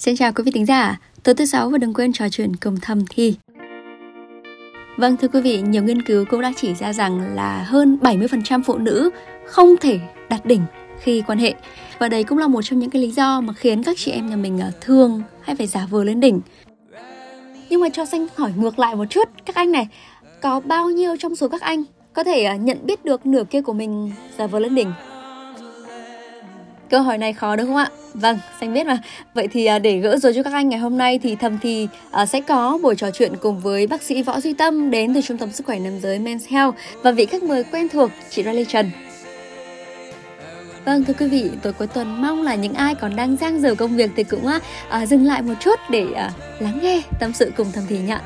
Xin chào quý vị thính giả, tối thứ sáu và đừng quên trò chuyện cùng thầm thi. Vâng thưa quý vị, nhiều nghiên cứu cũng đã chỉ ra rằng là hơn 70% phụ nữ không thể đạt đỉnh khi quan hệ. Và đây cũng là một trong những cái lý do mà khiến các chị em nhà mình à, thường hay phải giả vờ lên đỉnh. Nhưng mà cho xanh hỏi ngược lại một chút, các anh này, có bao nhiêu trong số các anh có thể à, nhận biết được nửa kia của mình giả vờ lên đỉnh? Câu hỏi này khó đúng không ạ? Vâng, Xanh biết mà. Vậy thì à, để gỡ rồi cho các anh ngày hôm nay thì thầm thì à, sẽ có buổi trò chuyện cùng với bác sĩ Võ Duy Tâm đến từ Trung tâm Sức khỏe Nam giới Men's Health và vị khách mời quen thuộc chị Riley Trần. Vâng thưa quý vị, tối cuối tuần mong là những ai còn đang giang dở công việc thì cũng à, dừng lại một chút để à, lắng nghe tâm sự cùng thầm thì nhạ.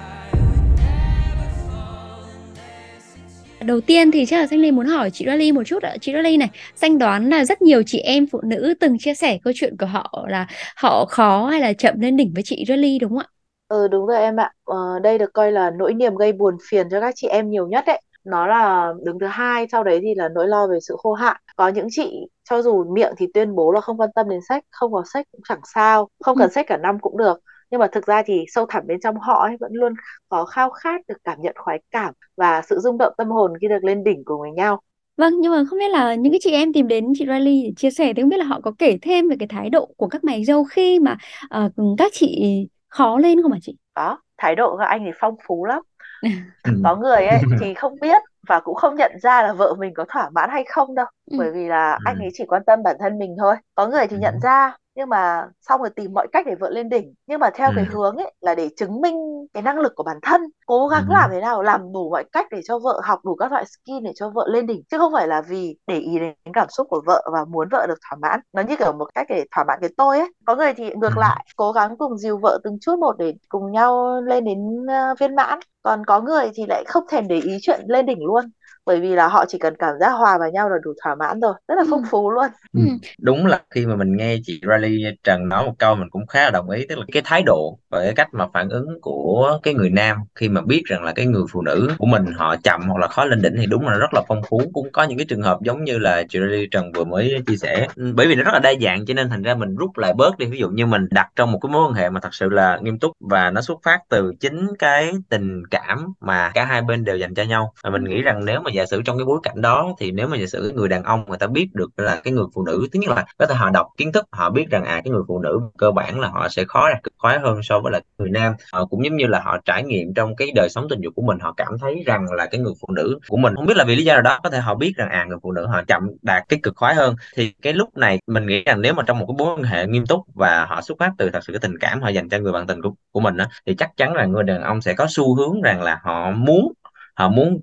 Đầu tiên thì chắc là Xanh Ly muốn hỏi chị Rally một chút ạ. Chị Rally này, Xanh đoán là rất nhiều chị em phụ nữ từng chia sẻ câu chuyện của họ là họ khó hay là chậm lên đỉnh với chị Rally đúng không ạ? Ừ đúng rồi em ạ. Ờ, đây được coi là nỗi niềm gây buồn phiền cho các chị em nhiều nhất đấy. Nó là đứng thứ hai, sau đấy thì là nỗi lo về sự khô hạn. Có những chị cho dù miệng thì tuyên bố là không quan tâm đến sách, không có sách cũng chẳng sao, không cần ừ. sách cả năm cũng được nhưng mà thực ra thì sâu thẳm bên trong họ ấy vẫn luôn có khao khát được cảm nhận khoái cảm và sự rung động tâm hồn khi được lên đỉnh cùng với nhau Vâng, nhưng mà không biết là những cái chị em tìm đến chị Riley để chia sẻ thì không biết là họ có kể thêm về cái thái độ của các mày dâu khi mà uh, các chị khó lên không hả chị? Có, thái độ của các anh thì phong phú lắm. có người ấy thì không biết và cũng không nhận ra là vợ mình có thỏa mãn hay không đâu ừ. bởi vì là anh ấy chỉ quan tâm bản thân mình thôi có người thì nhận ra nhưng mà xong rồi tìm mọi cách để vợ lên đỉnh nhưng mà theo ừ. cái hướng ấy là để chứng minh cái năng lực của bản thân cố gắng ừ. làm thế nào làm đủ mọi cách để cho vợ học đủ các loại skill để cho vợ lên đỉnh chứ không phải là vì để ý đến cảm xúc của vợ và muốn vợ được thỏa mãn nó như kiểu một cách để thỏa mãn cái tôi ấy có người thì ngược ừ. lại cố gắng cùng dìu vợ từng chút một để cùng nhau lên đến uh, viên mãn còn có người thì lại không thèm để ý chuyện lên đỉnh luôn bởi vì là họ chỉ cần cảm giác hòa vào nhau là đủ thỏa mãn rồi rất là ừ. phong phú luôn. Ừ. đúng là khi mà mình nghe chị Riley Trần nói một câu mình cũng khá là đồng ý tức là cái thái độ và cái cách mà phản ứng của cái người nam khi mà biết rằng là cái người phụ nữ của mình họ chậm hoặc là khó lên đỉnh thì đúng là rất là phong phú. Cũng có những cái trường hợp giống như là chị Riley Trần vừa mới chia sẻ. Ừ, bởi vì nó rất là đa dạng cho nên thành ra mình rút lại bớt đi. Ví dụ như mình đặt trong một cái mối quan hệ mà thật sự là nghiêm túc và nó xuất phát từ chính cái tình cảm mà cả hai bên đều dành cho nhau. Và mình nghĩ rằng nếu mà giả sử trong cái bối cảnh đó thì nếu mà giả sử người đàn ông người ta biết được là cái người phụ nữ thứ nhất là có thể họ đọc kiến thức họ biết rằng à cái người phụ nữ cơ bản là họ sẽ khó đạt cực khoái hơn so với là người nam. Họ cũng giống như là họ trải nghiệm trong cái đời sống tình dục của mình họ cảm thấy rằng là cái người phụ nữ của mình không biết là vì lý do nào đó có thể họ biết rằng à người phụ nữ họ chậm đạt cái cực khoái hơn. Thì cái lúc này mình nghĩ rằng nếu mà trong một cái mối quan hệ nghiêm túc và họ xuất phát từ thật sự cái tình cảm họ dành cho người bạn tình của, của mình đó, thì chắc chắn là người đàn ông sẽ có xu hướng rằng là họ muốn họ muốn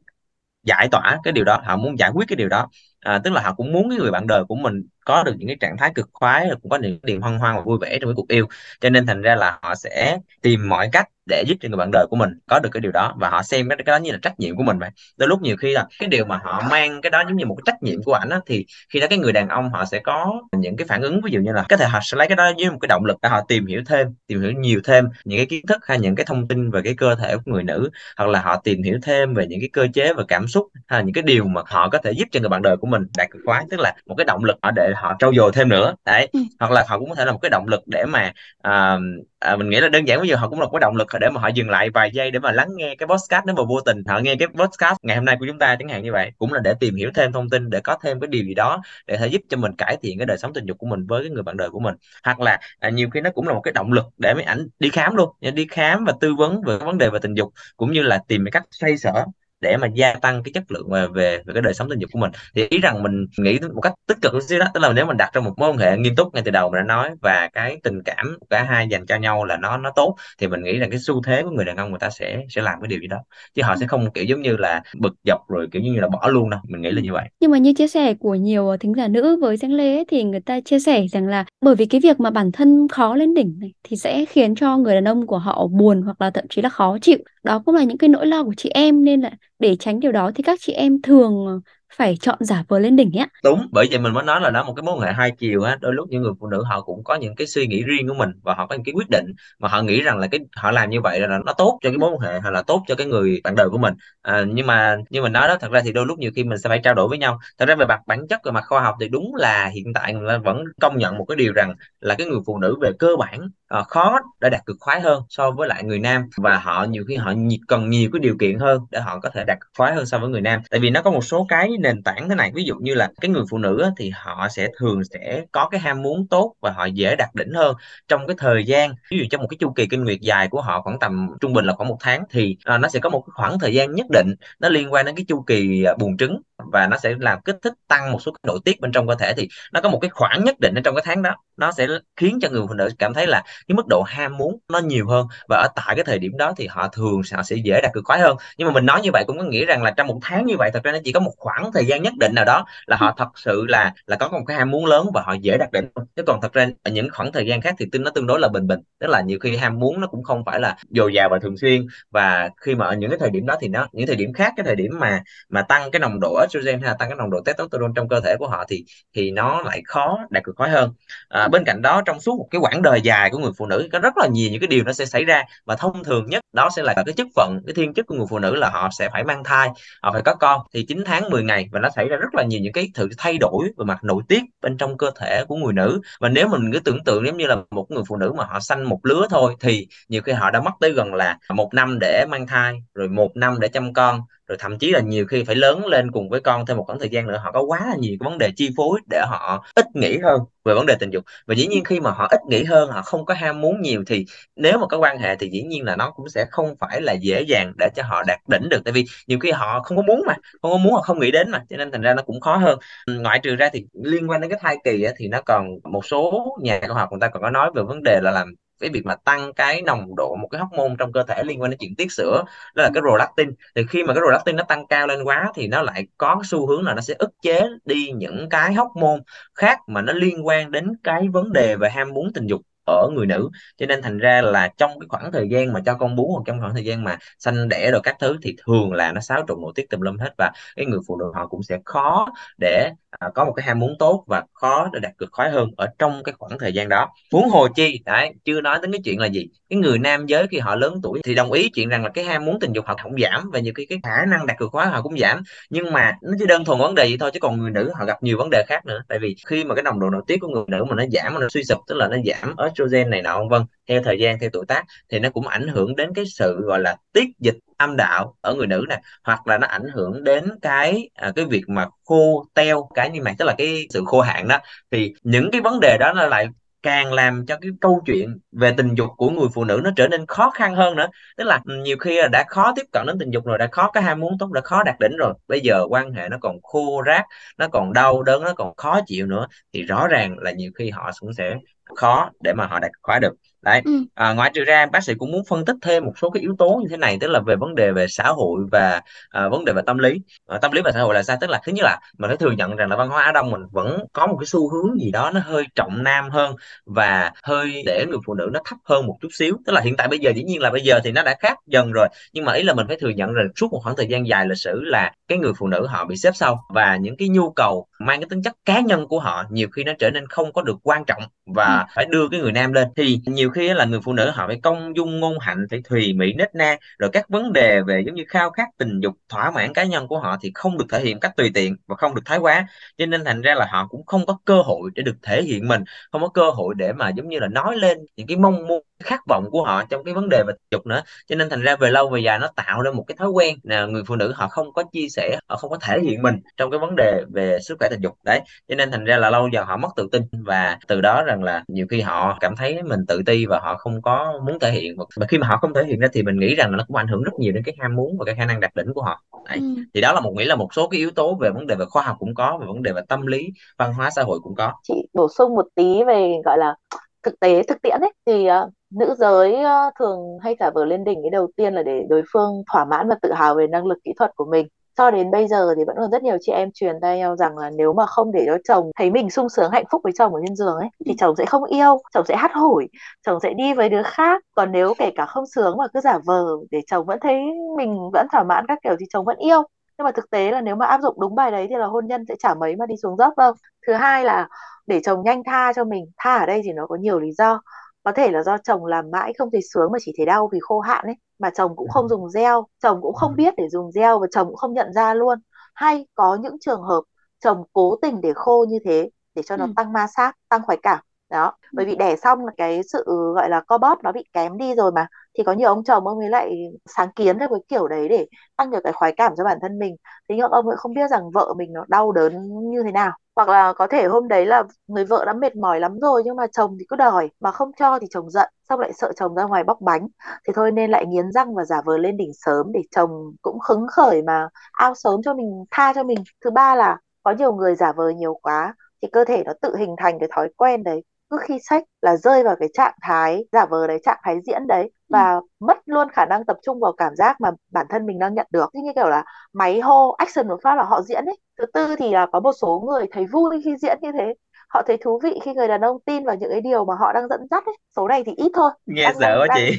giải tỏa cái điều đó họ muốn giải quyết cái điều đó. À, tức là họ cũng muốn cái người bạn đời của mình có được những cái trạng thái cực khoái cũng có những điểm hân hoan và vui vẻ trong cái cuộc yêu. Cho nên thành ra là họ sẽ tìm mọi cách để giúp cho người bạn đời của mình có được cái điều đó và họ xem cái, cái đó như là trách nhiệm của mình vậy. Đôi lúc nhiều khi là cái điều mà họ mang cái đó giống như một cái trách nhiệm của ảnh á thì khi đó cái người đàn ông họ sẽ có những cái phản ứng ví dụ như là có thể họ sẽ lấy cái đó như một cái động lực để họ tìm hiểu thêm tìm hiểu nhiều thêm những cái kiến thức hay những cái thông tin về cái cơ thể của người nữ hoặc là họ tìm hiểu thêm về những cái cơ chế và cảm xúc hay những cái điều mà họ có thể giúp cho người bạn đời của mình đạt cực khoái. Tức là một cái động lực họ để họ trau dồi thêm nữa. Đấy ừ. hoặc là họ cũng có thể là một cái động lực để mà à, à, mình nghĩ là đơn giản bây giờ họ cũng là một cái động lực để mà họ dừng lại vài giây để mà lắng nghe cái podcast nếu mà vô tình họ nghe cái podcast ngày hôm nay của chúng ta chẳng hạn như vậy. Cũng là để tìm hiểu thêm thông tin để có thêm cái điều gì đó để thể giúp cho mình cải thiện cái đời sống tình dục của mình với cái người bạn đời của mình. Hoặc là à, nhiều khi nó cũng là một cái động lực để mấy ảnh đi khám luôn đi khám và tư vấn về vấn đề về tình dục cũng như là tìm cách xoay sở để mà gia tăng cái chất lượng về về, cái đời sống tình dục của mình. Thì ý rằng mình nghĩ một cách tích cực xíu đó tức là nếu mình đặt trong một mối quan hệ nghiêm túc ngay từ đầu mình đã nói và cái tình cảm cả hai dành cho nhau là nó nó tốt thì mình nghĩ rằng cái xu thế của người đàn ông người ta sẽ sẽ làm cái điều gì đó. Chứ họ sẽ không kiểu giống như là bực dọc rồi kiểu như là bỏ luôn đâu mình nghĩ là như vậy. Nhưng mà như chia sẻ của nhiều thính giả nữ với Giang Lê ấy, thì người ta chia sẻ rằng là bởi vì cái việc mà bản thân khó lên đỉnh này thì sẽ khiến cho người đàn ông của họ buồn hoặc là thậm chí là khó chịu. Đó cũng là những cái nỗi lo của chị em nên là để tránh điều đó thì các chị em thường phải chọn giả vờ lên đỉnh ấy đúng bởi vậy mình mới nói là nó một cái mối quan hệ hai chiều á đôi lúc những người phụ nữ họ cũng có những cái suy nghĩ riêng của mình và họ có những cái quyết định mà họ nghĩ rằng là cái họ làm như vậy là nó tốt cho cái mối quan hệ hay là tốt cho cái người bạn đời của mình. À, nhưng mà như mình nói đó thật ra thì đôi lúc nhiều khi mình sẽ phải trao đổi với nhau. Thật ra về mặt bản chất về mặt khoa học thì đúng là hiện tại người ta vẫn công nhận một cái điều rằng là cái người phụ nữ về cơ bản à, khó để đạt cực khoái hơn so với lại người nam. Và họ nhiều khi họ cần nhiều cái điều kiện hơn để họ có thể đạt cực khoái hơn so với người nam. Tại vì nó có một số cái nền tảng thế này. Ví dụ như là cái người phụ nữ thì họ sẽ thường sẽ có cái ham muốn tốt và họ dễ đạt đỉnh hơn trong cái thời gian. Ví dụ trong một cái chu kỳ kinh nguyệt dài của họ khoảng tầm trung bình là khoảng một tháng thì à, nó sẽ có một cái khoảng thời gian nhất định nó liên quan đến cái chu kỳ uh, buồng trứng và nó sẽ làm kích thích tăng một số cái nội tiết bên trong cơ thể, thì nó có một cái khoảng nhất định ở trong cái tháng đó. Nó sẽ khiến cho người phụ nữ cảm thấy là cái mức độ ham muốn nó nhiều hơn, và ở tại cái thời điểm đó thì họ thường họ sẽ dễ đạt cực khoái hơn. Nhưng mà mình nói như vậy cũng có nghĩa rằng là trong một tháng như vậy, thật ra nó chỉ có một khoảng thời gian nhất định nào đó là họ thật sự là là có một cái ham muốn lớn và họ dễ đạt đỉnh. Chứ còn thật ra ở những khoảng thời gian khác thì tin nó tương đối là bình bình, tức là nhiều khi ham muốn nó cũng không phải là dồi dào và thường xuyên. Và khi mà ở những cái thời điểm đó thì nó, những thời điểm khác, cái thời điểm mà mà tăng cái nồng độ estrogen hay là tăng cái nồng độ testosterone trong cơ thể của họ thì thì nó lại khó đạt cực khói hơn. À, bên cạnh đó trong suốt một cái quãng đời dài của người phụ nữ có rất là nhiều những cái điều nó sẽ xảy ra và thông thường nhất đó sẽ là cái chức phận cái thiên chức của người phụ nữ là họ sẽ phải mang thai họ phải có con. Thì 9 tháng 10 ngày và nó xảy ra rất là nhiều những cái sự thay đổi về mặt nội tiết bên trong cơ thể của người nữ. Và nếu mình cứ tưởng tượng giống như là một người phụ nữ mà họ sanh một lứa thôi thì nhiều khi họ đã mất tới gần là một năm để mang thai rồi một năm để chăm con rồi thậm chí là nhiều khi phải lớn lên cùng với con thêm một khoảng thời gian nữa họ có quá là nhiều cái vấn đề chi phối để họ ít nghĩ hơn về vấn đề tình dục. Và dĩ nhiên khi mà họ ít nghĩ hơn họ không có ham muốn nhiều thì nếu mà có quan hệ thì dĩ nhiên là nó cũng sẽ không phải là dễ dàng để cho họ đạt đỉnh được. Tại vì nhiều khi họ không có muốn mà không có muốn họ không nghĩ đến mà cho nên thành ra nó cũng khó hơn. Ngoại trừ ra thì liên quan đến cái thai kỳ thì nó còn một số nhà khoa học người ta còn có nói về vấn đề là làm cái việc mà tăng cái nồng độ một cái hormone trong cơ thể liên quan đến chuyện tiết sữa, đó là cái prolactin. Thì khi mà cái prolactin nó tăng cao lên quá thì nó lại có xu hướng là nó sẽ ức chế đi những cái hormone khác mà nó liên quan đến cái vấn đề về ham muốn tình dục ở người nữ. Cho nên thành ra là trong cái khoảng thời gian mà cho con bú, hoặc trong khoảng thời gian mà sanh đẻ rồi các thứ thì thường là nó xáo trộn nội tiết tùm lum hết và cái người phụ nữ họ cũng sẽ khó để à, có một cái ham muốn tốt và khó để đạt cực khoái hơn ở trong cái khoảng thời gian đó. Huống hồ chi đấy chưa nói đến cái chuyện là gì? Cái người nam giới khi họ lớn tuổi thì đồng ý chuyện rằng là cái ham muốn tình dục họ không giảm và nhiều khi cái khả năng đạt cực khoái họ cũng giảm. Nhưng mà nó chỉ đơn thuần vấn đề vậy thôi chứ còn người nữ họ gặp nhiều vấn đề khác nữa. Tại vì khi mà cái nồng độ nội tiết của người nữ mà nó giảm mà nó suy sụp tức là nó giảm estrogen này nọ vân vân theo thời gian theo tuổi tác thì nó cũng ảnh hưởng đến cái sự gọi là tiết dịch âm đạo ở người nữ nè hoặc là nó ảnh hưởng đến cái à, cái việc mà khô teo cái như mày tức là cái sự khô hạn đó. Thì những cái vấn đề đó nó lại càng làm cho cái câu chuyện về tình dục của người phụ nữ nó trở nên khó khăn hơn nữa. Tức là ừ, nhiều khi là đã khó tiếp cận đến tình dục rồi đã khó cái ham muốn tốt đã khó đạt đỉnh rồi bây giờ quan hệ nó còn khô rác nó còn đau đớn nó còn khó chịu nữa thì rõ ràng là nhiều khi họ cũng sẽ khó để mà họ đạt khóa được đấy ừ. à, ngoài trừ ra bác sĩ cũng muốn phân tích thêm một số cái yếu tố như thế này tức là về vấn đề về xã hội và à, vấn đề về tâm lý. À, tâm lý và xã hội là sao? Tức là thứ nhất là mình phải thừa nhận rằng là văn hóa Á Đông mình vẫn có một cái xu hướng gì đó nó hơi trọng nam hơn và hơi để người phụ nữ nó thấp hơn một chút xíu. Tức là hiện tại bây giờ dĩ nhiên là bây giờ thì nó đã khác dần rồi. Nhưng mà ý là mình phải thừa nhận rằng suốt một khoảng thời gian dài lịch sử là cái người phụ nữ họ bị xếp sau và những cái nhu cầu mang cái tính chất cá nhân của họ nhiều khi nó trở nên không có được quan trọng và ừ. phải đưa cái người nam lên. Thì nhiều khi là người phụ nữ họ phải công dung, ngôn hạnh, phải thùy mỹ nết na. Rồi các vấn đề về giống như khao khát, tình dục, thỏa mãn cá nhân của họ thì không được thể hiện cách tùy tiện và không được thái quá. Cho nên thành ra là họ cũng không có cơ hội để được thể hiện mình, không có cơ hội để mà giống như là nói lên những cái mong muốn khát vọng của họ trong cái vấn đề về tình dục nữa cho nên thành ra về lâu về dài nó tạo ra một cái thói quen là người phụ nữ họ không có chia sẻ họ không có thể hiện mình trong cái vấn đề về sức khỏe tình dục đấy cho nên thành ra là lâu giờ họ mất tự tin và từ đó rằng là nhiều khi họ cảm thấy mình tự ti và họ không có muốn thể hiện và khi mà họ không thể hiện ra thì mình nghĩ rằng là nó cũng ảnh hưởng rất nhiều đến cái ham muốn và cái khả năng đạt đỉnh của họ đấy. Ừ. thì đó là một nghĩ là một số cái yếu tố về vấn đề về khoa học cũng có và vấn đề về tâm lý văn hóa xã hội cũng có chị bổ sung một tí về gọi là thực tế thực tiễn ấy thì uh, nữ giới ờ, thường hay giả vờ lên đỉnh cái đầu tiên là để đối phương thỏa mãn và tự hào về năng lực kỹ thuật của mình. Cho đến bây giờ thì vẫn còn rất nhiều chị em truyền tay nhau rằng là nếu mà không để cho chồng thấy mình sung sướng, hạnh phúc với chồng ở trên giường ấy, thì chồng sẽ không yêu, chồng sẽ hắt hủi, chồng sẽ đi với đứa khác. Còn nếu kể cả không sướng mà cứ giả vờ để chồng vẫn thấy mình vẫn thỏa mãn các kiểu thì chồng vẫn yêu. Nhưng mà thực tế là nếu mà áp dụng đúng bài đấy thì là hôn nhân sẽ chả mấy mà đi xuống dốc đâu. Thứ hai là để chồng nhanh tha cho mình. Tha ở đây thì nó có nhiều lý do có thể là do chồng làm mãi không thấy sướng mà chỉ thấy đau vì khô hạn ấy mà chồng cũng không dùng gel chồng cũng không biết để dùng gel và chồng cũng không nhận ra luôn. Hay có những trường hợp chồng cố tình để khô như thế để cho nó ừ. tăng ma sát tăng khoái cảm đó. Bởi vì đẻ xong là cái sự gọi là co bóp nó bị kém đi rồi mà thì có nhiều ông chồng ông ấy lại sáng kiến ra cái kiểu đấy để tăng được cái khoái cảm cho bản thân mình. Thế nhưng ông ấy không biết rằng vợ mình nó đau đớn như thế nào. Hoặc là có thể hôm đấy là người vợ đã mệt mỏi lắm rồi nhưng mà chồng thì cứ đòi, mà không cho thì chồng giận, xong lại sợ chồng ra ngoài bóc bánh. Thì thôi nên lại nghiến răng và giả vờ lên đỉnh sớm để chồng cũng hứng khởi mà ao sớm cho mình, tha cho mình. Thứ ba là có nhiều người giả vờ nhiều quá thì cơ thể nó tự hình thành cái thói quen đấy cứ khi sách là rơi vào cái trạng thái giả vờ đấy trạng thái diễn đấy ừ. và ừ. mất luôn khả năng tập trung vào cảm giác mà bản thân mình đang nhận được như kiểu là máy hô action một phát là họ diễn ấy thứ tư thì là có một số người thấy vui khi diễn như thế họ thấy thú vị khi người đàn ông tin vào những cái điều mà họ đang dẫn dắt ấy số này thì ít thôi nghe đang, sợ quá đang... chị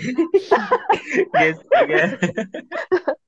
nghe, nghe.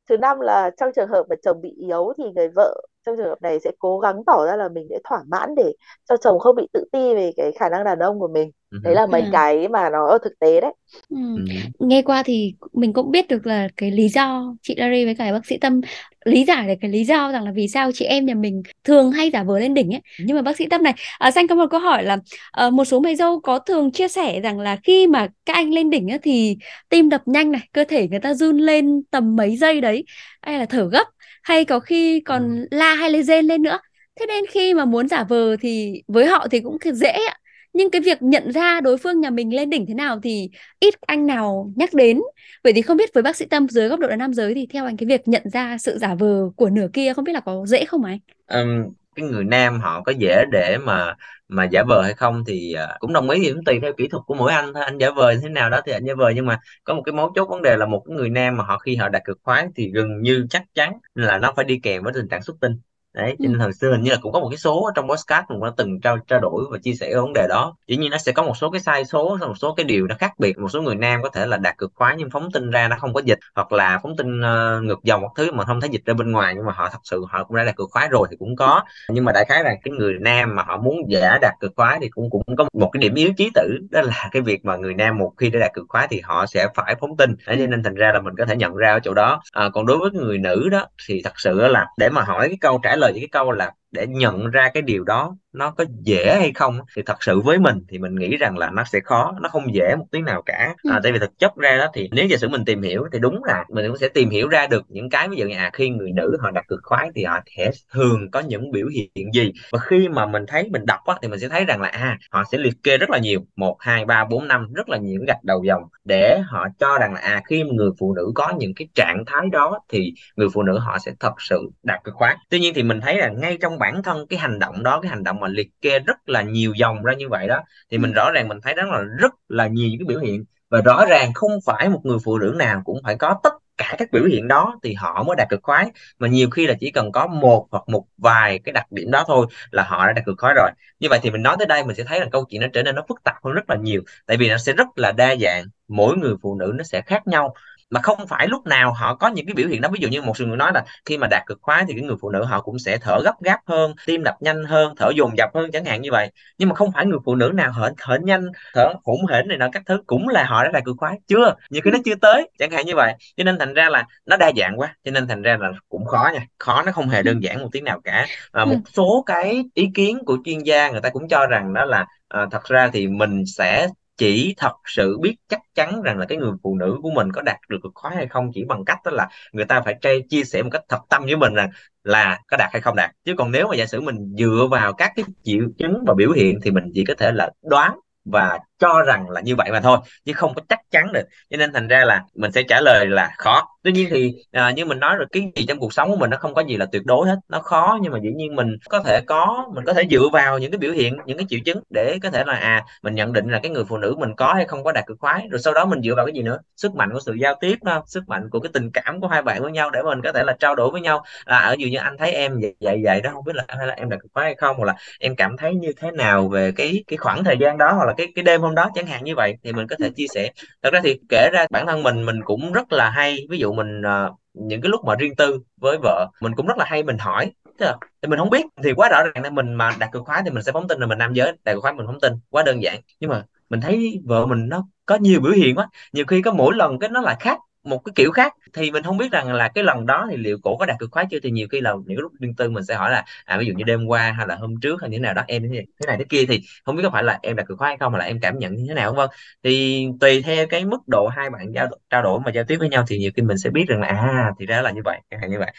thứ năm là trong trường hợp mà chồng bị yếu thì người vợ trong trường hợp này sẽ cố gắng tỏ ra là mình sẽ thỏa mãn để cho chồng không bị tự ti về cái khả năng đàn ông của mình ừ đấy là mấy ừ. cái mà nó ở thực tế đấy ừ. Ừ. nghe qua thì mình cũng biết được là cái lý do chị Larry với cả bác sĩ Tâm lý giải được cái lý do rằng là vì sao chị em nhà mình thường hay giả vờ lên đỉnh ấy nhưng mà bác sĩ Tâm này à, xanh có một câu hỏi là à, một số mày dâu có thường chia sẻ rằng là khi mà các anh lên đỉnh ấy, thì tim đập nhanh này cơ thể người ta run lên tầm mấy giây đấy hay là thở gấp hay có khi còn ừ. la hay lên rên lên nữa. Thế nên khi mà muốn giả vờ thì với họ thì cũng dễ ạ. Nhưng cái việc nhận ra đối phương nhà mình lên đỉnh thế nào thì ít anh nào nhắc đến. Vậy thì không biết với bác sĩ tâm dưới góc độ là nam giới thì theo anh cái việc nhận ra sự giả vờ của nửa kia không biết là có dễ không anh? Um, cái người nam họ có dễ để mà mà giả vờ hay không thì uh, cũng đồng ý thì cũng tùy theo kỹ thuật của mỗi anh thôi. Anh giả vờ thế nào đó thì anh giả vờ nhưng mà có một cái mấu chốt vấn đề là một cái người nam mà họ khi họ đạt cực khoái thì gần như chắc chắn là nó phải đi kèm với tình trạng xuất tinh đấy cho nên hồi xưa hình như là cũng có một cái số trong podcast mình đã từng trao trao đổi và chia sẻ vấn đề đó. Dĩ nhiên nó sẽ có một số cái sai số một số cái điều nó khác biệt. Một số người nam có thể là đạt cực khoái nhưng phóng tinh ra nó không có dịch hoặc là phóng tinh uh, ngược dòng một thứ mà không thấy dịch ra bên ngoài nhưng mà họ thật sự họ cũng đã đạt cực khoái rồi thì cũng có. Nhưng mà đại khái là cái người nam mà họ muốn giả đạt cực khoái thì cũng cũng có một cái điểm yếu chí tử đó là cái việc mà người nam một khi đã đạt cực khoái thì họ sẽ phải phóng tinh. Đấy nên thành ra là mình có thể nhận ra ở chỗ đó. À, còn đối với người nữ đó thì thật sự là để mà hỏi cái câu trả lời trả lời những cái câu là để nhận ra cái điều đó nó có dễ hay không thì thật sự với mình thì mình nghĩ rằng là nó sẽ khó nó không dễ một tí nào cả. Ừ. à, tại vì thực chất ra đó thì nếu giả sử mình tìm hiểu thì đúng là mình cũng sẽ tìm hiểu ra được những cái ví dụ như à khi người nữ họ đặt cực khoái thì họ sẽ thường có những biểu hiện gì? Và khi mà mình thấy mình đọc á, thì mình sẽ thấy rằng là à họ sẽ liệt kê rất là nhiều một hai ba bốn năm rất là nhiều gạch đầu dòng để họ cho rằng là à khi người phụ nữ có những cái trạng thái đó thì người phụ nữ họ sẽ thật sự đạt cực khoái. Tuy nhiên thì mình thấy là ngay trong bản thân cái hành động đó cái hành động mà liệt kê rất là nhiều dòng ra như vậy đó thì mình ừ. rõ ràng mình thấy đó là rất là nhiều những cái biểu hiện. Và rõ ràng không phải một người phụ nữ nào cũng phải có tất cả các biểu hiện đó thì họ mới đạt cực khoái. Mà nhiều khi là chỉ cần có một hoặc một vài cái đặc điểm đó thôi là họ đã đạt cực khoái rồi. Như vậy thì mình nói tới đây mình sẽ thấy là câu chuyện nó trở nên nó phức tạp hơn rất là nhiều tại vì nó sẽ rất là đa dạng mỗi người phụ nữ nó sẽ khác nhau mà không phải lúc nào họ có những cái biểu hiện đó. Ví dụ như một số người nói là khi mà đạt cực khoái thì cái người phụ nữ họ cũng sẽ thở gấp gáp hơn tim đập nhanh hơn thở dồn dập hơn chẳng hạn như vậy. Nhưng mà không phải người phụ nữ nào thở thở nhanh thở hỗn hển này nọ các thứ cũng là họ đã đạt cực khoái. Chưa nhiều khi nó chưa tới chẳng hạn như vậy. Cho nên thành ra là nó đa dạng quá. Cho nên thành ra là cũng khó nha. Khó nó không hề đơn giản một tiếng nào cả. À, một số cái ý kiến của chuyên gia người ta cũng cho rằng đó là à, thật ra thì mình sẽ chỉ thật sự biết chắc chắn rằng là cái người phụ nữ của mình có đạt được cực khoái hay không chỉ bằng cách đó là người ta phải trai chia sẻ một cách thật tâm với mình rằng là có đạt hay không đạt. Chứ còn nếu mà giả sử mình dựa vào các cái triệu chứng và biểu hiện thì mình chỉ có thể là đoán và cho rằng là như vậy mà thôi chứ không có chắc chắn được. Cho nên thành ra là mình sẽ trả lời là khó. Tuy nhiên thì à, như mình nói rồi cái gì trong cuộc sống của mình nó không có gì là tuyệt đối hết nó khó nhưng mà dĩ nhiên mình có thể có mình có thể dựa vào những cái biểu hiện những cái triệu chứng để có thể là à mình nhận định là cái người phụ nữ mình có hay không có đạt cực khoái rồi sau đó mình dựa vào cái gì nữa? Sức mạnh của sự giao tiếp đó, sức mạnh của cái tình cảm của hai bạn với nhau để mình có thể là trao đổi với nhau. Là ở dụ như anh thấy em vậy vậy, vậy đó không biết là hay là em đạt cực khoái hay không hoặc là em cảm thấy như thế nào về cái cái khoảng thời gian đó hoặc là cái cái đêm hôm đó chẳng hạn như vậy thì mình có thể chia sẻ. Thật ra thì kể ra bản thân mình mình cũng rất là hay. Ví dụ mình uh, những cái lúc mà riêng tư với vợ mình cũng rất là hay mình hỏi. Tức là thì mình không biết thì quá rõ ràng là mình mà đặt cực khoái thì mình sẽ phóng tin là mình nam giới đặt cực khoái mình phóng tin. Quá đơn giản. Nhưng mà mình thấy vợ mình nó có nhiều biểu hiện quá. Nhiều khi có mỗi lần cái nó lại khác một cái kiểu khác. Thì mình không biết rằng là cái lần đó thì liệu cổ có đạt cực khoái chưa? Thì nhiều khi là những lúc riêng tư mình sẽ hỏi là à ví dụ như đêm qua hay là hôm trước hay như thế nào đó, em thế này, thế kia thì không biết có phải là em đạt cực khoái hay không, mà là em cảm nhận như thế nào vâng thì tùy theo cái mức độ hai bạn giao trao đổi mà giao tiếp với nhau thì nhiều khi mình sẽ biết rằng là à thì ra là như vậy chẳng hạn như vậy.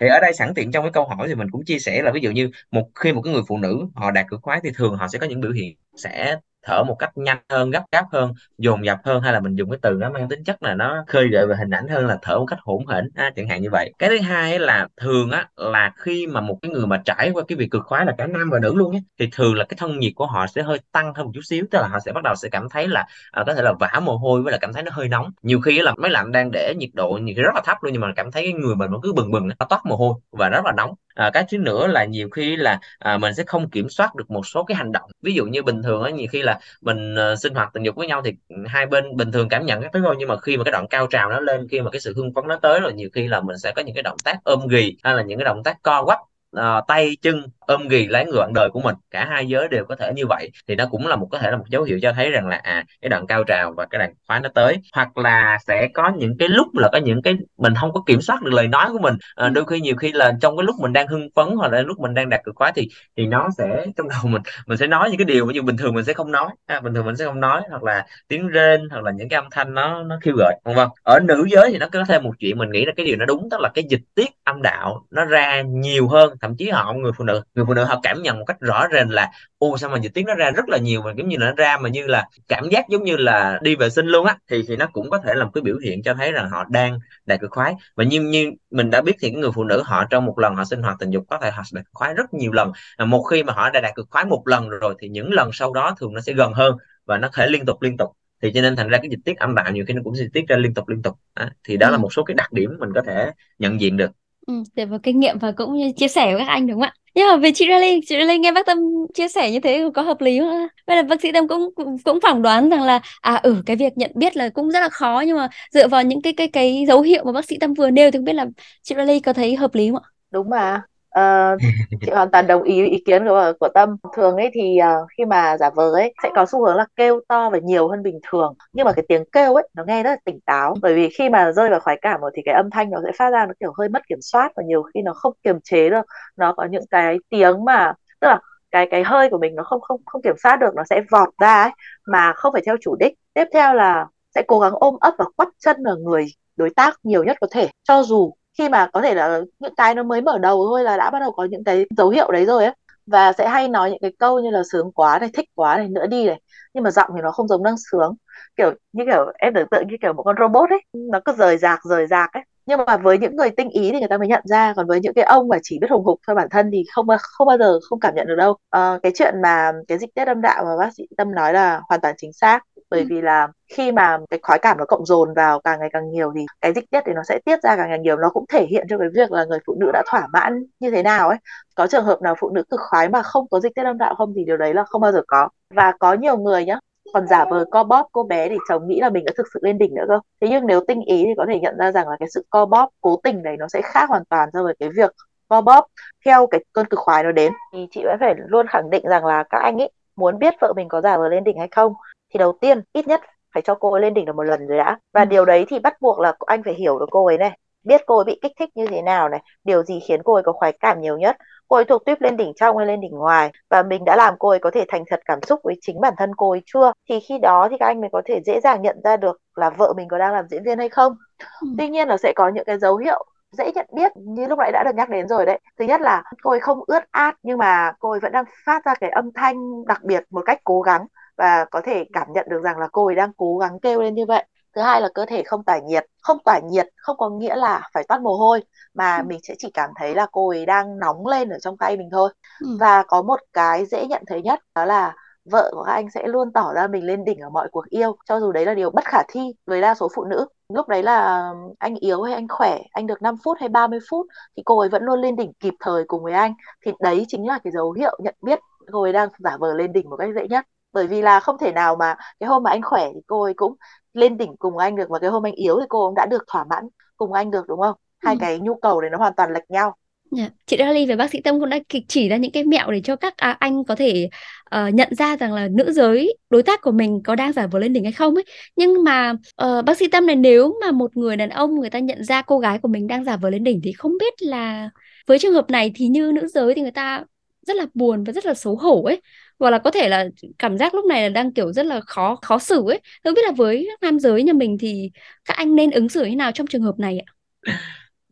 Thì ở đây sẵn tiện trong cái câu hỏi thì mình cũng chia sẻ là ví dụ như một, khi một cái người phụ nữ họ đạt cực khoái thì thường họ sẽ có những biểu hiện sẽ thở một cách nhanh hơn gấp gáp hơn dồn dập hơn hay là mình dùng cái từ nó mang tính chất là nó khơi gợi về hình ảnh hơn là thở một cách hỗn hển à, chẳng hạn như vậy. Cái thứ hai là thường á là khi mà một cái người mà trải qua cái việc cực khoái là cả nam và nữ luôn á thì thường là cái thân nhiệt của họ sẽ hơi tăng hơn một chút xíu tức là họ sẽ bắt đầu sẽ cảm thấy là à, có thể là vã mồ hôi với là cảm thấy nó hơi nóng. Nhiều khi là máy lạnh đang để nhiệt độ nhiệt rất là thấp luôn nhưng mà cảm thấy cái người mình nó cứ bừng bừng nó toát mồ hôi và rất là nóng à, cái thứ nữa là nhiều khi là à, mình sẽ không kiểm soát được một số cái hành động. Ví dụ như bình thường á nhiều khi là mình à, sinh hoạt tình dục với nhau thì hai bên bình thường cảm nhận cái thứ thôi nhưng mà khi mà cái đoạn cao trào nó lên khi mà cái sự hưng phấn nó tới rồi nhiều khi là mình sẽ có những cái động tác ôm ghì hay là những cái động tác co quắp à, tay chân ôm ghì lấy người bạn đời của mình cả hai giới đều có thể như vậy thì nó cũng là một có thể là một dấu hiệu cho thấy rằng là à cái đoạn cao trào và cái đoạn khoái nó tới. Hoặc là sẽ có những cái lúc là có những cái mình không có kiểm soát được lời nói của mình. À, đôi khi nhiều khi là trong cái lúc mình đang hưng phấn hoặc là lúc mình đang đạt cực khoái thì thì nó sẽ trong đầu mình mình sẽ nói những cái điều mà như bình thường mình sẽ không nói. À, bình thường mình sẽ không nói hoặc là tiếng rên hoặc là những cái âm thanh nó nó khiêu gợi vân vân. Ở nữ giới thì nó có thêm một chuyện mình nghĩ là cái điều nó đúng tức là cái dịch tiết âm đạo nó ra nhiều hơn thậm chí họ người phụ nữ người phụ nữ họ cảm nhận một cách rõ rệt là ô sao mà dịch tiết nó ra rất là nhiều mà giống như là nó ra mà như là cảm giác giống như là đi vệ sinh luôn á. Thì thì nó cũng có thể là một cái biểu hiện cho thấy rằng họ đang đạt cực khoái. Và như như mình đã biết thì cái người phụ nữ họ trong một lần họ sinh hoạt tình dục có thể họ đạt cực khoái rất nhiều lần. Một khi mà họ đã đạt cực khoái một lần rồi thì những lần sau đó thường nó sẽ gần hơn và nó thể liên tục liên tục. Thì cho nên thành ra cái dịch tiết âm đạo nhiều khi nó cũng dịch tiết ra liên tục liên tục. À, thì đó ừ. là một số cái đặc điểm mình có thể nhận diện được. Ừ, để vào kinh nghiệm và cũng như chia sẻ với các anh đúng không ạ nhưng mà về chị Riley chị Riley nghe bác Tâm chia sẻ như thế có hợp lý không? Vậy là bác sĩ Tâm cũng cũng, phỏng đoán rằng là à ừ cái việc nhận biết là cũng rất là khó nhưng mà dựa vào những cái cái cái dấu hiệu mà bác sĩ Tâm vừa nêu thì không biết là chị Riley có thấy hợp lý không ạ? Đúng mà. Uh, chị hoàn toàn đồng ý ý kiến của của Tâm. Thường ấy thì uh, khi mà giả vờ ấy sẽ có xu hướng là kêu to và nhiều hơn bình thường. Nhưng mà cái tiếng kêu ấy nó nghe rất là tỉnh táo. Bởi vì khi mà rơi vào khoái cảm rồi thì cái âm thanh nó sẽ phát ra nó kiểu hơi mất kiểm soát và nhiều khi nó không kiềm chế được. Nó có những cái tiếng mà tức là cái cái hơi của mình nó không không không kiểm soát được nó sẽ vọt ra ấy mà không phải theo chủ đích. Tiếp theo là sẽ cố gắng ôm ấp và quắt chân vào người đối tác nhiều nhất có thể cho dù khi mà có thể là những cái nó mới mở đầu thôi là đã bắt đầu có những cái dấu hiệu đấy rồi ấy và sẽ hay nói những cái câu như là sướng quá này thích quá này nữa đi này. Nhưng mà giọng thì nó không giống đang sướng. Kiểu như kiểu em tưởng tượng như kiểu một con robot ấy. Nó cứ rời rạc rời rạc ấy. Nhưng mà với những người tinh ý thì người ta mới nhận ra. Còn với những cái ông mà chỉ biết hùng hục cho bản thân thì không không bao giờ không cảm nhận được đâu. À, cái chuyện mà cái dịch tiết âm đạo mà bác sĩ tâm nói là hoàn toàn chính xác bởi ừ. vì là khi mà cái khoái cảm nó cộng dồn vào càng ngày càng nhiều thì cái dịch tiết thì nó sẽ tiết ra càng ngày nhiều. Nó cũng thể hiện cho cái việc là người phụ nữ đã thỏa mãn như thế nào ấy. Có trường hợp nào phụ nữ cực khoái mà không có dịch tiết âm đạo không thì điều đấy là không bao giờ có. Và có nhiều người nhá còn giả vờ co bóp cô bé thì chồng nghĩ là mình đã thực sự lên đỉnh nữa cơ. Thế nhưng nếu tinh ý thì có thể nhận ra rằng là cái sự co bóp cố tình này nó sẽ khác hoàn toàn so với cái việc co bóp theo cái cơn cực khoái nó đến. Thì chị vẫn phải luôn khẳng định rằng là các anh ấy muốn biết vợ mình có giả vờ lên đỉnh hay không thì đầu tiên ít nhất phải cho cô ấy lên đỉnh được một lần rồi đã. Và ừ. điều đấy thì bắt buộc là anh phải hiểu được cô ấy này. Biết cô ấy bị kích thích như thế nào này. Điều gì khiến cô ấy có khoái cảm nhiều nhất? Cô ấy thuộc tuyếp lên đỉnh trong hay lên đỉnh ngoài? Và mình đã làm cô ấy có thể thành thật cảm xúc với chính bản thân cô ấy chưa? Thì khi đó thì các anh mới có thể dễ dàng nhận ra được là vợ mình có đang làm diễn viên hay không. Ừ. tuy nhiên là sẽ có những cái dấu hiệu dễ nhận biết như lúc nãy đã được nhắc đến rồi đấy. Thứ nhất là cô ấy không ướt át nhưng mà cô ấy vẫn đang phát ra cái âm thanh đặc biệt một cách cố gắng và có thể cảm nhận được rằng là cô ấy đang cố gắng kêu lên như vậy. Thứ hai là cơ thể không tỏa nhiệt. Không tỏa nhiệt không có nghĩa là phải toát mồ hôi mà ừ. mình sẽ chỉ cảm thấy là cô ấy đang nóng lên ở trong tay mình thôi. Ừ. và có một cái dễ nhận thấy nhất đó là vợ của anh sẽ luôn tỏ ra mình lên đỉnh ở mọi cuộc yêu cho dù đấy là điều bất khả thi với đa số phụ nữ. Lúc đấy là anh yếu hay anh khỏe anh được 5 phút hay 30 phút thì cô ấy vẫn luôn lên đỉnh kịp thời cùng với anh. Thì đấy chính là cái dấu hiệu nhận biết cô ấy đang giả vờ lên đỉnh một cách dễ nhất bởi vì là không thể nào mà cái hôm mà anh khỏe thì cô ấy cũng lên đỉnh cùng anh được và cái hôm anh yếu thì cô cũng đã được thỏa mãn cùng anh được đúng không hai ừ. cái nhu cầu này nó hoàn toàn lệch nhau Yeah. Dạ. Chị Rally và bác sĩ Tâm cũng đã chỉ ra những cái mẹo để cho các à, anh có thể uh, nhận ra rằng là nữ giới đối tác của mình có đang giả vờ lên đỉnh hay không ấy. Nhưng mà uh, bác sĩ Tâm này nếu mà một người đàn ông người ta nhận ra cô gái của mình đang giả vờ lên đỉnh thì không biết là với trường hợp này thì như nữ giới thì người ta rất là buồn và rất là xấu hổ ấy hoặc là có thể là cảm giác lúc này là đang kiểu rất là khó khó xử ấy. Không biết là với nam giới nhà mình thì các anh nên ứng xử như nào trong trường hợp này ạ?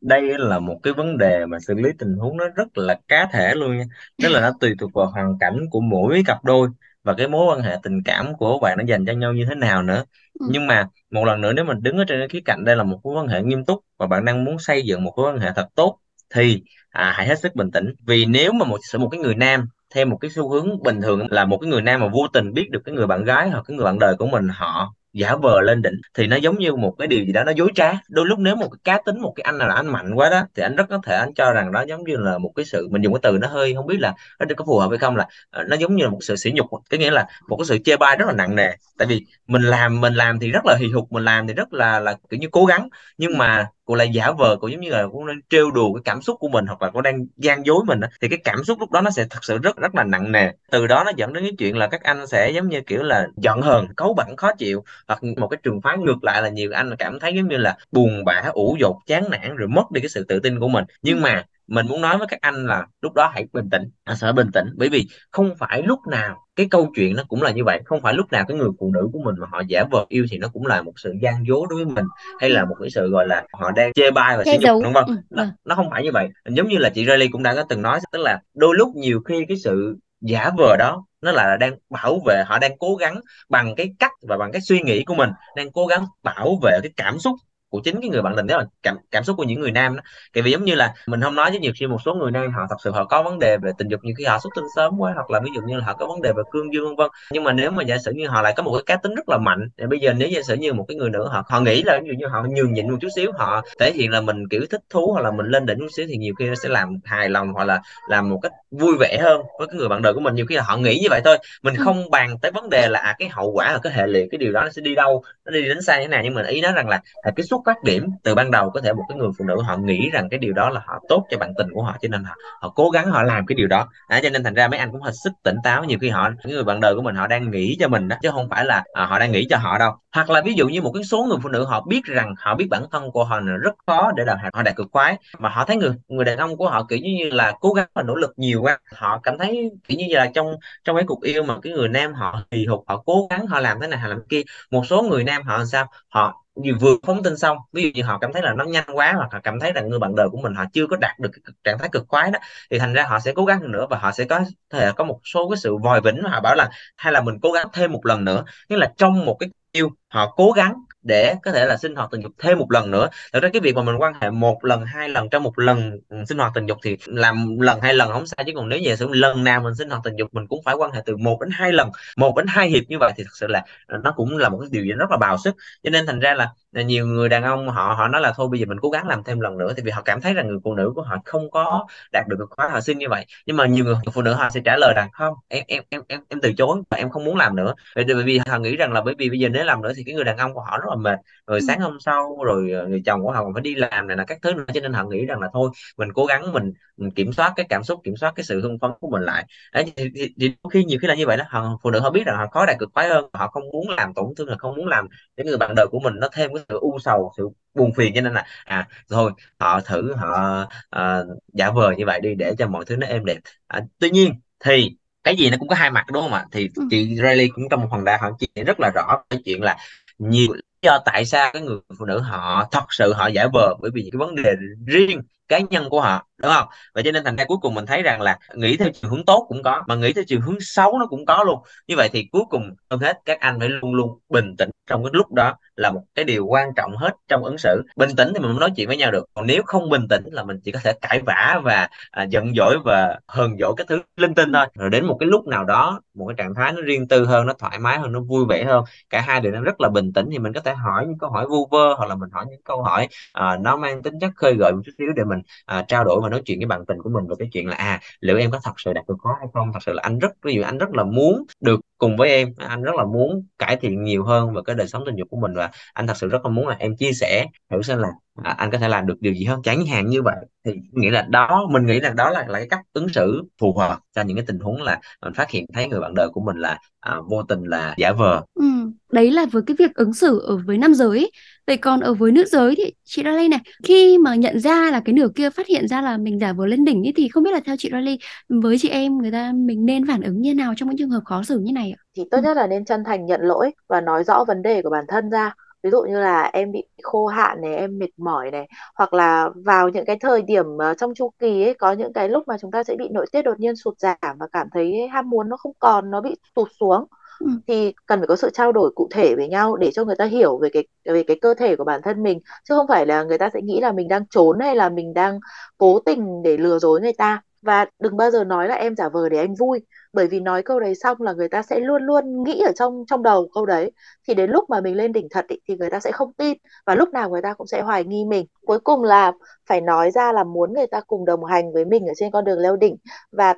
Đây là một cái vấn đề mà xử lý tình huống nó rất là cá thể luôn nha. Tức là nó tùy thuộc vào hoàn cảnh của mỗi cặp đôi và cái mối quan hệ tình cảm của bạn nó dành cho nhau như thế nào nữa. Ừ. nhưng mà một lần nữa nếu mình đứng ở trên cái khía cạnh đây là một mối quan hệ nghiêm túc và bạn đang muốn xây dựng một mối quan hệ thật tốt thì à, hãy hết sức bình tĩnh. Vì nếu mà một một cái người nam theo một cái xu hướng bình thường là một cái người nam mà vô tình biết được cái người bạn gái hoặc cái người bạn đời của mình, họ giả vờ lên đỉnh thì nó giống như một cái điều gì đó nó dối trá. Đôi lúc nếu một cái cá tính, một cái anh nào là anh mạnh quá đó, thì anh rất có thể anh cho rằng đó giống như là một cái sự, mình dùng cái từ nó hơi không biết là nó có phù hợp hay không là ờ, nó giống như là một sự sỉ nhục cái nghĩa là một cái sự chê bai rất là nặng nề. Tại vì mình làm mình làm thì rất là hì hục, mình làm thì rất là là, kiểu như, cố gắng. Nhưng mà cô lại giả vờ cô giống như là cô đang trêu đùa cái cảm xúc của mình hoặc là cô đang gian dối mình thì cái cảm xúc lúc đó nó sẽ thật sự rất rất là nặng nề. Từ đó nó dẫn đến cái chuyện là các anh sẽ giống như kiểu là giận hờn cấu bẩn khó chịu hoặc một cái trường phái ngược lại là nhiều anh cảm thấy giống như là buồn bã ủ dột chán nản rồi mất đi cái sự tự tin của mình. Nhưng mà mình muốn nói với các anh là lúc đó hãy bình tĩnh à, phải bình tĩnh. Bởi vì không phải lúc nào cái câu chuyện nó cũng là như vậy. Không phải lúc nào cái người phụ nữ của mình mà họ giả vờ yêu thì nó cũng là một sự gian dối đối với mình hay là một cái sự gọi là họ đang chê bai và sỉ nhục đúng không? Ừ, nó, ừ. nó không phải như vậy. Giống như là chị Riley cũng đã có từng nói tức là đôi lúc nhiều khi cái sự giả vờ đó nó là đang bảo vệ họ đang cố gắng bằng cái cách và bằng cái suy nghĩ của mình đang cố gắng bảo vệ cái cảm xúc của chính cái người bạn tình đó là cảm cảm xúc của những người nam đó. Tại vì giống như là mình không nói với nhiều khi một số người nam họ thật sự họ có vấn đề về tình dục như khi họ xuất tinh sớm quá hoặc là ví dụ như là họ có vấn đề về cương dương vân vân. Nhưng mà nếu mà giả sử như họ lại có một cái cá tính rất là mạnh thì bây giờ nếu giả sử như một cái người nữa họ họ nghĩ là ví dụ như họ nhường nhịn một chút xíu họ thể hiện là mình kiểu thích thú hoặc là mình lên đỉnh chút xíu thì nhiều khi nó sẽ làm hài lòng hoặc là làm một cách vui vẻ hơn với cái người bạn đời của mình. Nhiều khi là họ nghĩ như vậy thôi. Mình ừ. không bàn tới vấn đề là à, cái hậu quả là cái hệ lụy cái điều đó nó sẽ đi đâu nó đi đến xa như thế nào. Nhưng mà ý nói rằng là, là cái xuất phát điểm từ ban đầu có thể một cái người phụ nữ họ nghĩ rằng cái điều đó là họ tốt cho bạn tình của họ cho nên họ họ cố gắng họ làm cái điều đó. À, cho nên thành ra mấy anh cũng hết sức tỉnh táo nhiều khi họ những người bạn đời của mình họ đang nghĩ cho mình đó chứ không phải là à, họ đang nghĩ cho họ đâu. Hoặc là ví dụ như một cái số người phụ nữ họ biết rằng họ biết bản thân của họ là rất khó để đạt họ đạt cực khoái mà họ thấy người người đàn ông của họ kiểu như là cố gắng và nỗ lực nhiều quá họ cảm thấy kiểu như là trong trong cái cuộc yêu mà cái người nam họ hì hục họ cố gắng họ làm thế này họ làm kia một số người nam họ làm sao? Họ như vừa phóng tin xong. Ví dụ như họ cảm thấy là nó nhanh quá hoặc là cảm thấy là người bạn đời của mình họ chưa có đạt được cái trạng thái cực khoái đó, thì thành ra họ sẽ cố gắng hơn nữa và họ sẽ có thể có một số cái sự vòi vĩnh họ bảo là hay là mình cố gắng thêm một lần nữa. Nghĩa là trong một cái yêu, họ cố gắng để có thể là sinh hoạt tình dục thêm một lần nữa. Thật ra cái việc mà mình quan hệ một lần, hai lần trong một lần ừ, sinh hoạt tình dục thì làm lần, hai lần không sao, chứ còn nếu như sự lần nào mình sinh hoạt tình dục, mình cũng phải quan hệ từ một đến hai lần. Một đến hai hiệp như vậy thì thật sự là nó cũng là một cái điều gì rất là bào sức. Cho nên thành ra là nhiều người đàn ông họ họ nói là thôi bây giờ mình cố gắng làm thêm lần nữa thì vì họ cảm thấy rằng người phụ nữ của họ không có đạt được khóa họ sinh như vậy. Nhưng mà nhiều người phụ nữ họ sẽ trả lời rằng không em em em em em từ chối và em không muốn làm nữa. Bởi vì họ nghĩ rằng là bởi vì bây giờ nếu làm nữa thì cái người đàn ông của họ rất là mệt. Rồi ừ. sáng hôm sau rồi ờ, người chồng của họ còn phải đi làm này là các thứ nữa cho nên họ nghĩ rằng là thôi mình cố gắng mình, mình kiểm soát cái cảm xúc kiểm soát cái sự hưng phấn của mình lại. Đấy thì, thì, thì khi nhiều khi là như vậy đó họ, phụ nữ họ biết rằng họ có đạt cực khoái hơn họ không muốn làm tổn thương là không muốn làm cái người bạn đời của mình nó thêm cái sự u sầu sự buồn phiền cho nên là à thôi họ thử họ à, giả vờ như vậy đi để cho mọi thứ nó êm đẹp à, tuy nhiên thì cái gì nó cũng có hai mặt đúng không ạ thì ừ. chị Riley cũng trong một phần đa họ chỉ rất là rõ cái chuyện là nhiều lý do tại sao cái người phụ nữ họ thật sự họ giả vờ bởi vì những cái vấn đề riêng cá nhân của họ đúng không? Và cho nên thành ra cuối cùng mình thấy rằng là nghĩ theo chiều hướng tốt cũng có mà nghĩ theo chiều hướng xấu nó cũng có luôn. Như vậy thì cuối cùng hơn hết các anh phải luôn luôn bình tĩnh trong cái lúc đó là một cái điều quan trọng hết trong ứng xử. Bình tĩnh thì mình mới nói chuyện với nhau được còn nếu không bình tĩnh là mình chỉ có thể cãi vã và à, giận dỗi và hờn dỗi cái thứ linh tinh thôi. Rồi đến một cái lúc nào đó một cái trạng thái nó riêng tư hơn nó thoải mái hơn nó vui vẻ hơn cả hai đều đang rất là bình tĩnh thì mình có thể hỏi những câu hỏi vu vơ hoặc là mình hỏi những câu hỏi à, nó mang tính chất khơi gợi một chút xíu để mình mình à, trao đổi và nói chuyện với bạn tình của mình về cái chuyện là à liệu em có thật sự đạt được khó hay không? Thật sự là anh rất ví dụ anh rất là muốn được cùng với em anh rất là muốn cải thiện nhiều hơn về cái đời sống tình dục của mình và anh thật sự rất là muốn là em chia sẻ thử xem là à, anh có thể làm được điều gì hơn. Chẳng hạn như vậy thì nghĩa là đó mình nghĩ rằng đó là, là cái cách ứng xử phù hợp cho những cái tình huống là mình phát hiện thấy người bạn đời của mình là à, vô tình là giả vờ. Ừ, đấy là với cái việc ứng xử ở với nam giới. Vậy còn ở với nữ giới thì chị Riley này khi mà nhận ra là cái nửa kia phát hiện ra là mình giả vờ lên đỉnh ấy, thì không biết là theo chị Riley với chị em người ta mình nên phản ứng như nào trong những trường hợp khó xử như này ạ? Thì tốt nhất là nên chân thành nhận lỗi và nói rõ vấn đề của bản thân ra. Ví dụ như là em bị khô hạn này em mệt mỏi này hoặc là vào những cái thời điểm uh, trong chu kỳ ấy có những cái lúc mà chúng ta sẽ bị nội tiết đột nhiên sụt giảm và cảm thấy ham muốn nó không còn nó bị tụt xuống ừ. thì cần phải có sự trao đổi cụ thể với nhau để cho người ta hiểu về cái về cái cơ thể của bản thân mình chứ không phải là người ta sẽ nghĩ là mình đang trốn hay là mình đang cố tình để lừa dối người ta. Và đừng bao giờ nói là em giả vờ để anh vui bởi vì nói câu đấy xong là người ta sẽ luôn luôn nghĩ ở trong trong đầu câu đấy. Thì đến lúc mà mình lên đỉnh thật ý, thì người ta sẽ không tin và lúc nào người ta cũng sẽ hoài nghi mình. Cuối cùng là phải nói ra là muốn người ta cùng đồng hành với mình ở trên con đường leo đỉnh. Và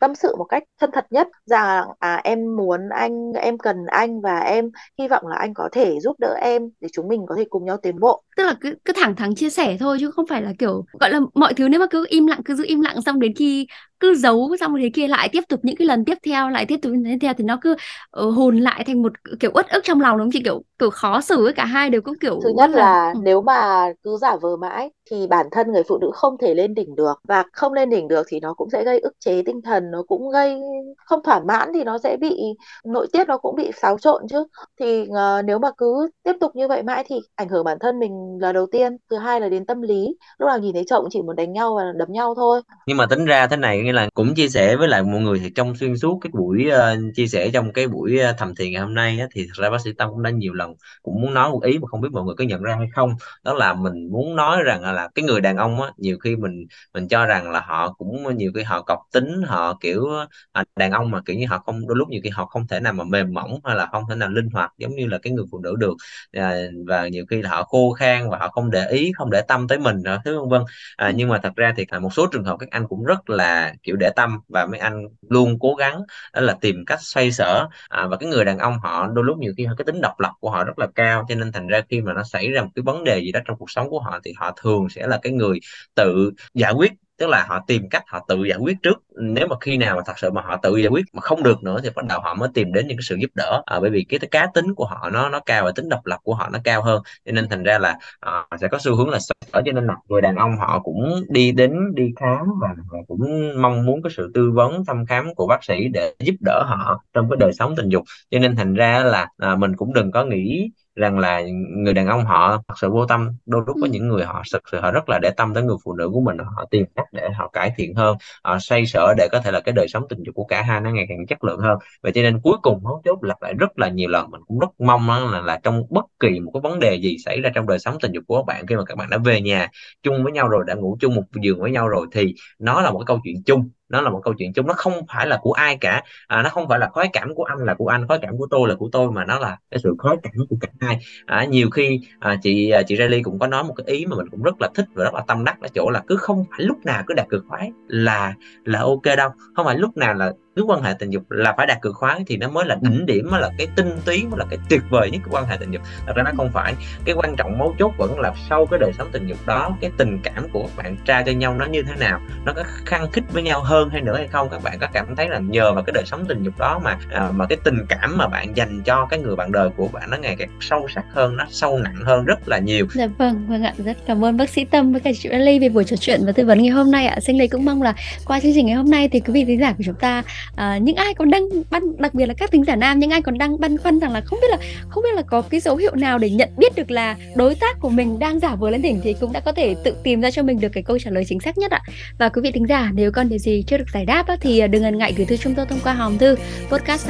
tâm sự một cách chân thật nhất, rằng à em muốn anh, em cần anh và em hy vọng là anh có thể giúp đỡ em để chúng mình có thể cùng nhau tiến bộ tức là cứ cứ thẳng thắn chia sẻ thôi chứ không phải là kiểu gọi là mọi thứ nếu mà cứ im lặng cứ giữ im lặng xong đến khi cứ giấu xong thế kia lại tiếp tục những cái lần tiếp theo lại tiếp tục tiếp theo thì nó cứ uh, hồn lại thành một kiểu uất ức trong lòng đúng không chị kiểu kiểu khó xử ấy cả hai đều cũng kiểu thứ nhất là, là ừ. nếu mà cứ giả vờ mãi thì bản thân người phụ nữ không thể lên đỉnh được và không lên đỉnh được thì nó cũng sẽ gây ức chế tinh thần nó cũng gây không thỏa mãn thì nó sẽ bị nội tiết nó cũng bị xáo trộn chứ thì uh, nếu mà cứ tiếp tục như vậy mãi thì ảnh hưởng bản thân mình là đầu tiên thứ hai là đến tâm lý. Lúc nào nhìn thấy chồng chỉ muốn đánh nhau và đấm nhau thôi. Nhưng mà tính ra thế này nghĩa là cũng chia sẻ với lại mọi người thì trong xuyên suốt cái buổi uh, chia sẻ trong cái buổi uh, thầm thiền ngày hôm nay á, thì thật ra bác sĩ tâm cũng đã nhiều lần cũng muốn nói một ý mà không biết mọi người có nhận ra hay không. Đó là mình muốn nói rằng là cái người đàn ông á nhiều khi mình mình cho rằng là họ cũng nhiều khi họ cọc tính họ kiểu à, đàn ông mà kiểu như họ không đôi lúc nhiều khi họ không thể nào mà mềm mỏng hay là không thể nào linh hoạt giống như là cái người phụ nữ được. À, và nhiều khi là họ khô khan và họ không để ý không để tâm tới mình rồi thứ vân vân. À, nhưng mà thật ra thì một số trường hợp các anh cũng rất là kiểu để tâm và mấy anh luôn cố gắng đó là tìm cách xoay sở. À, và cái người đàn ông họ đôi lúc nhiều khi cái tính độc lập của họ rất là cao cho nên thành ra khi mà nó xảy ra một cái vấn đề gì đó trong cuộc sống của họ thì họ thường sẽ là cái người tự giải quyết tức là họ tìm cách họ tự giải quyết trước. Nếu mà khi nào mà thật sự mà họ tự giải quyết mà không được nữa thì bắt đầu họ mới tìm đến những cái sự giúp đỡ. À, bởi vì cái cá tính của họ nó nó cao và tính độc lập của họ nó cao hơn. Cho nên thành ra là à, sẽ có xu hướng là sợ. Cho nên là người đàn ông họ cũng đi đến đi khám và, và cũng mong muốn cái sự tư vấn thăm khám của bác sĩ để giúp đỡ họ trong cái đời sống tình dục. Cho nên thành ra là à, mình cũng đừng có nghĩ rằng là người đàn ông họ thật sự vô tâm. Đôi lúc có những người họ thực sự họ rất là để tâm tới người phụ nữ của mình họ tìm cách để họ cải thiện hơn họ xoay sở để có thể là cái đời sống tình dục của cả hai nó ngày càng chất lượng hơn. Và cho nên cuối cùng mấu chốt lặp lại rất là nhiều lần mình cũng rất mong là, là trong bất kỳ một cái vấn đề gì xảy ra trong đời sống tình dục của các bạn khi mà các bạn đã về nhà chung với nhau rồi đã ngủ chung một giường với nhau rồi thì nó là một cái câu chuyện chung nó là một câu chuyện chung. Nó không phải là của ai cả. À, nó không phải là khoái cảm của anh là của anh khoái cảm của tôi là của tôi mà nó là cái sự khoái cảm của cả hai. À, nhiều khi à, chị à, chị Riley cũng có nói một cái ý mà mình cũng rất là thích và rất là tâm đắc ở chỗ là cứ không phải lúc nào cứ đạt cực khoái là là ok đâu. Không phải lúc nào là cứ quan hệ tình dục là phải đạt cực khoái thì nó mới là đỉnh điểm mới là cái tinh túy mới là cái tuyệt vời nhất của quan hệ tình dục. Thật ra nó không phải. Cái quan trọng mấu chốt vẫn là sau cái đời sống tình dục đó cái tình cảm của các bạn tra cho nhau nó như thế nào nó có khăng khít với nhau hơn hay nữa hay không các bạn có cảm thấy là nhờ vào cái đời sống tình dục đó mà à, mà cái tình cảm mà bạn dành cho cái người bạn đời của bạn nó ngày càng sâu sắc hơn nó sâu nặng hơn rất là nhiều. Dạ vâng vâng ạ. Rất cảm ơn bác sĩ tâm với cả chị Ly về buổi trò chuyện và tư vấn ngày hôm nay ạ. Sinh lý cũng mong là qua chương trình ngày hôm nay thì quý vị khán giả của chúng ta à, những ai còn đang băn đặc biệt là các tính giả nam những ai còn đang băn khoăn rằng là không biết là không biết là có cái dấu hiệu nào để nhận biết được là đối tác của mình đang giả vờ lên đỉnh thì cũng đã có thể tự tìm ra cho mình được cái câu trả lời chính xác nhất ạ. Và quý vị thính giả nếu còn điều gì chưa được giải đáp á, thì đừng ngần ngại gửi thư chúng tôi thông qua hòm thư podcast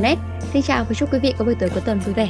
net. Xin chào và chúc quý vị có buổi tối cuối tuần vui vẻ.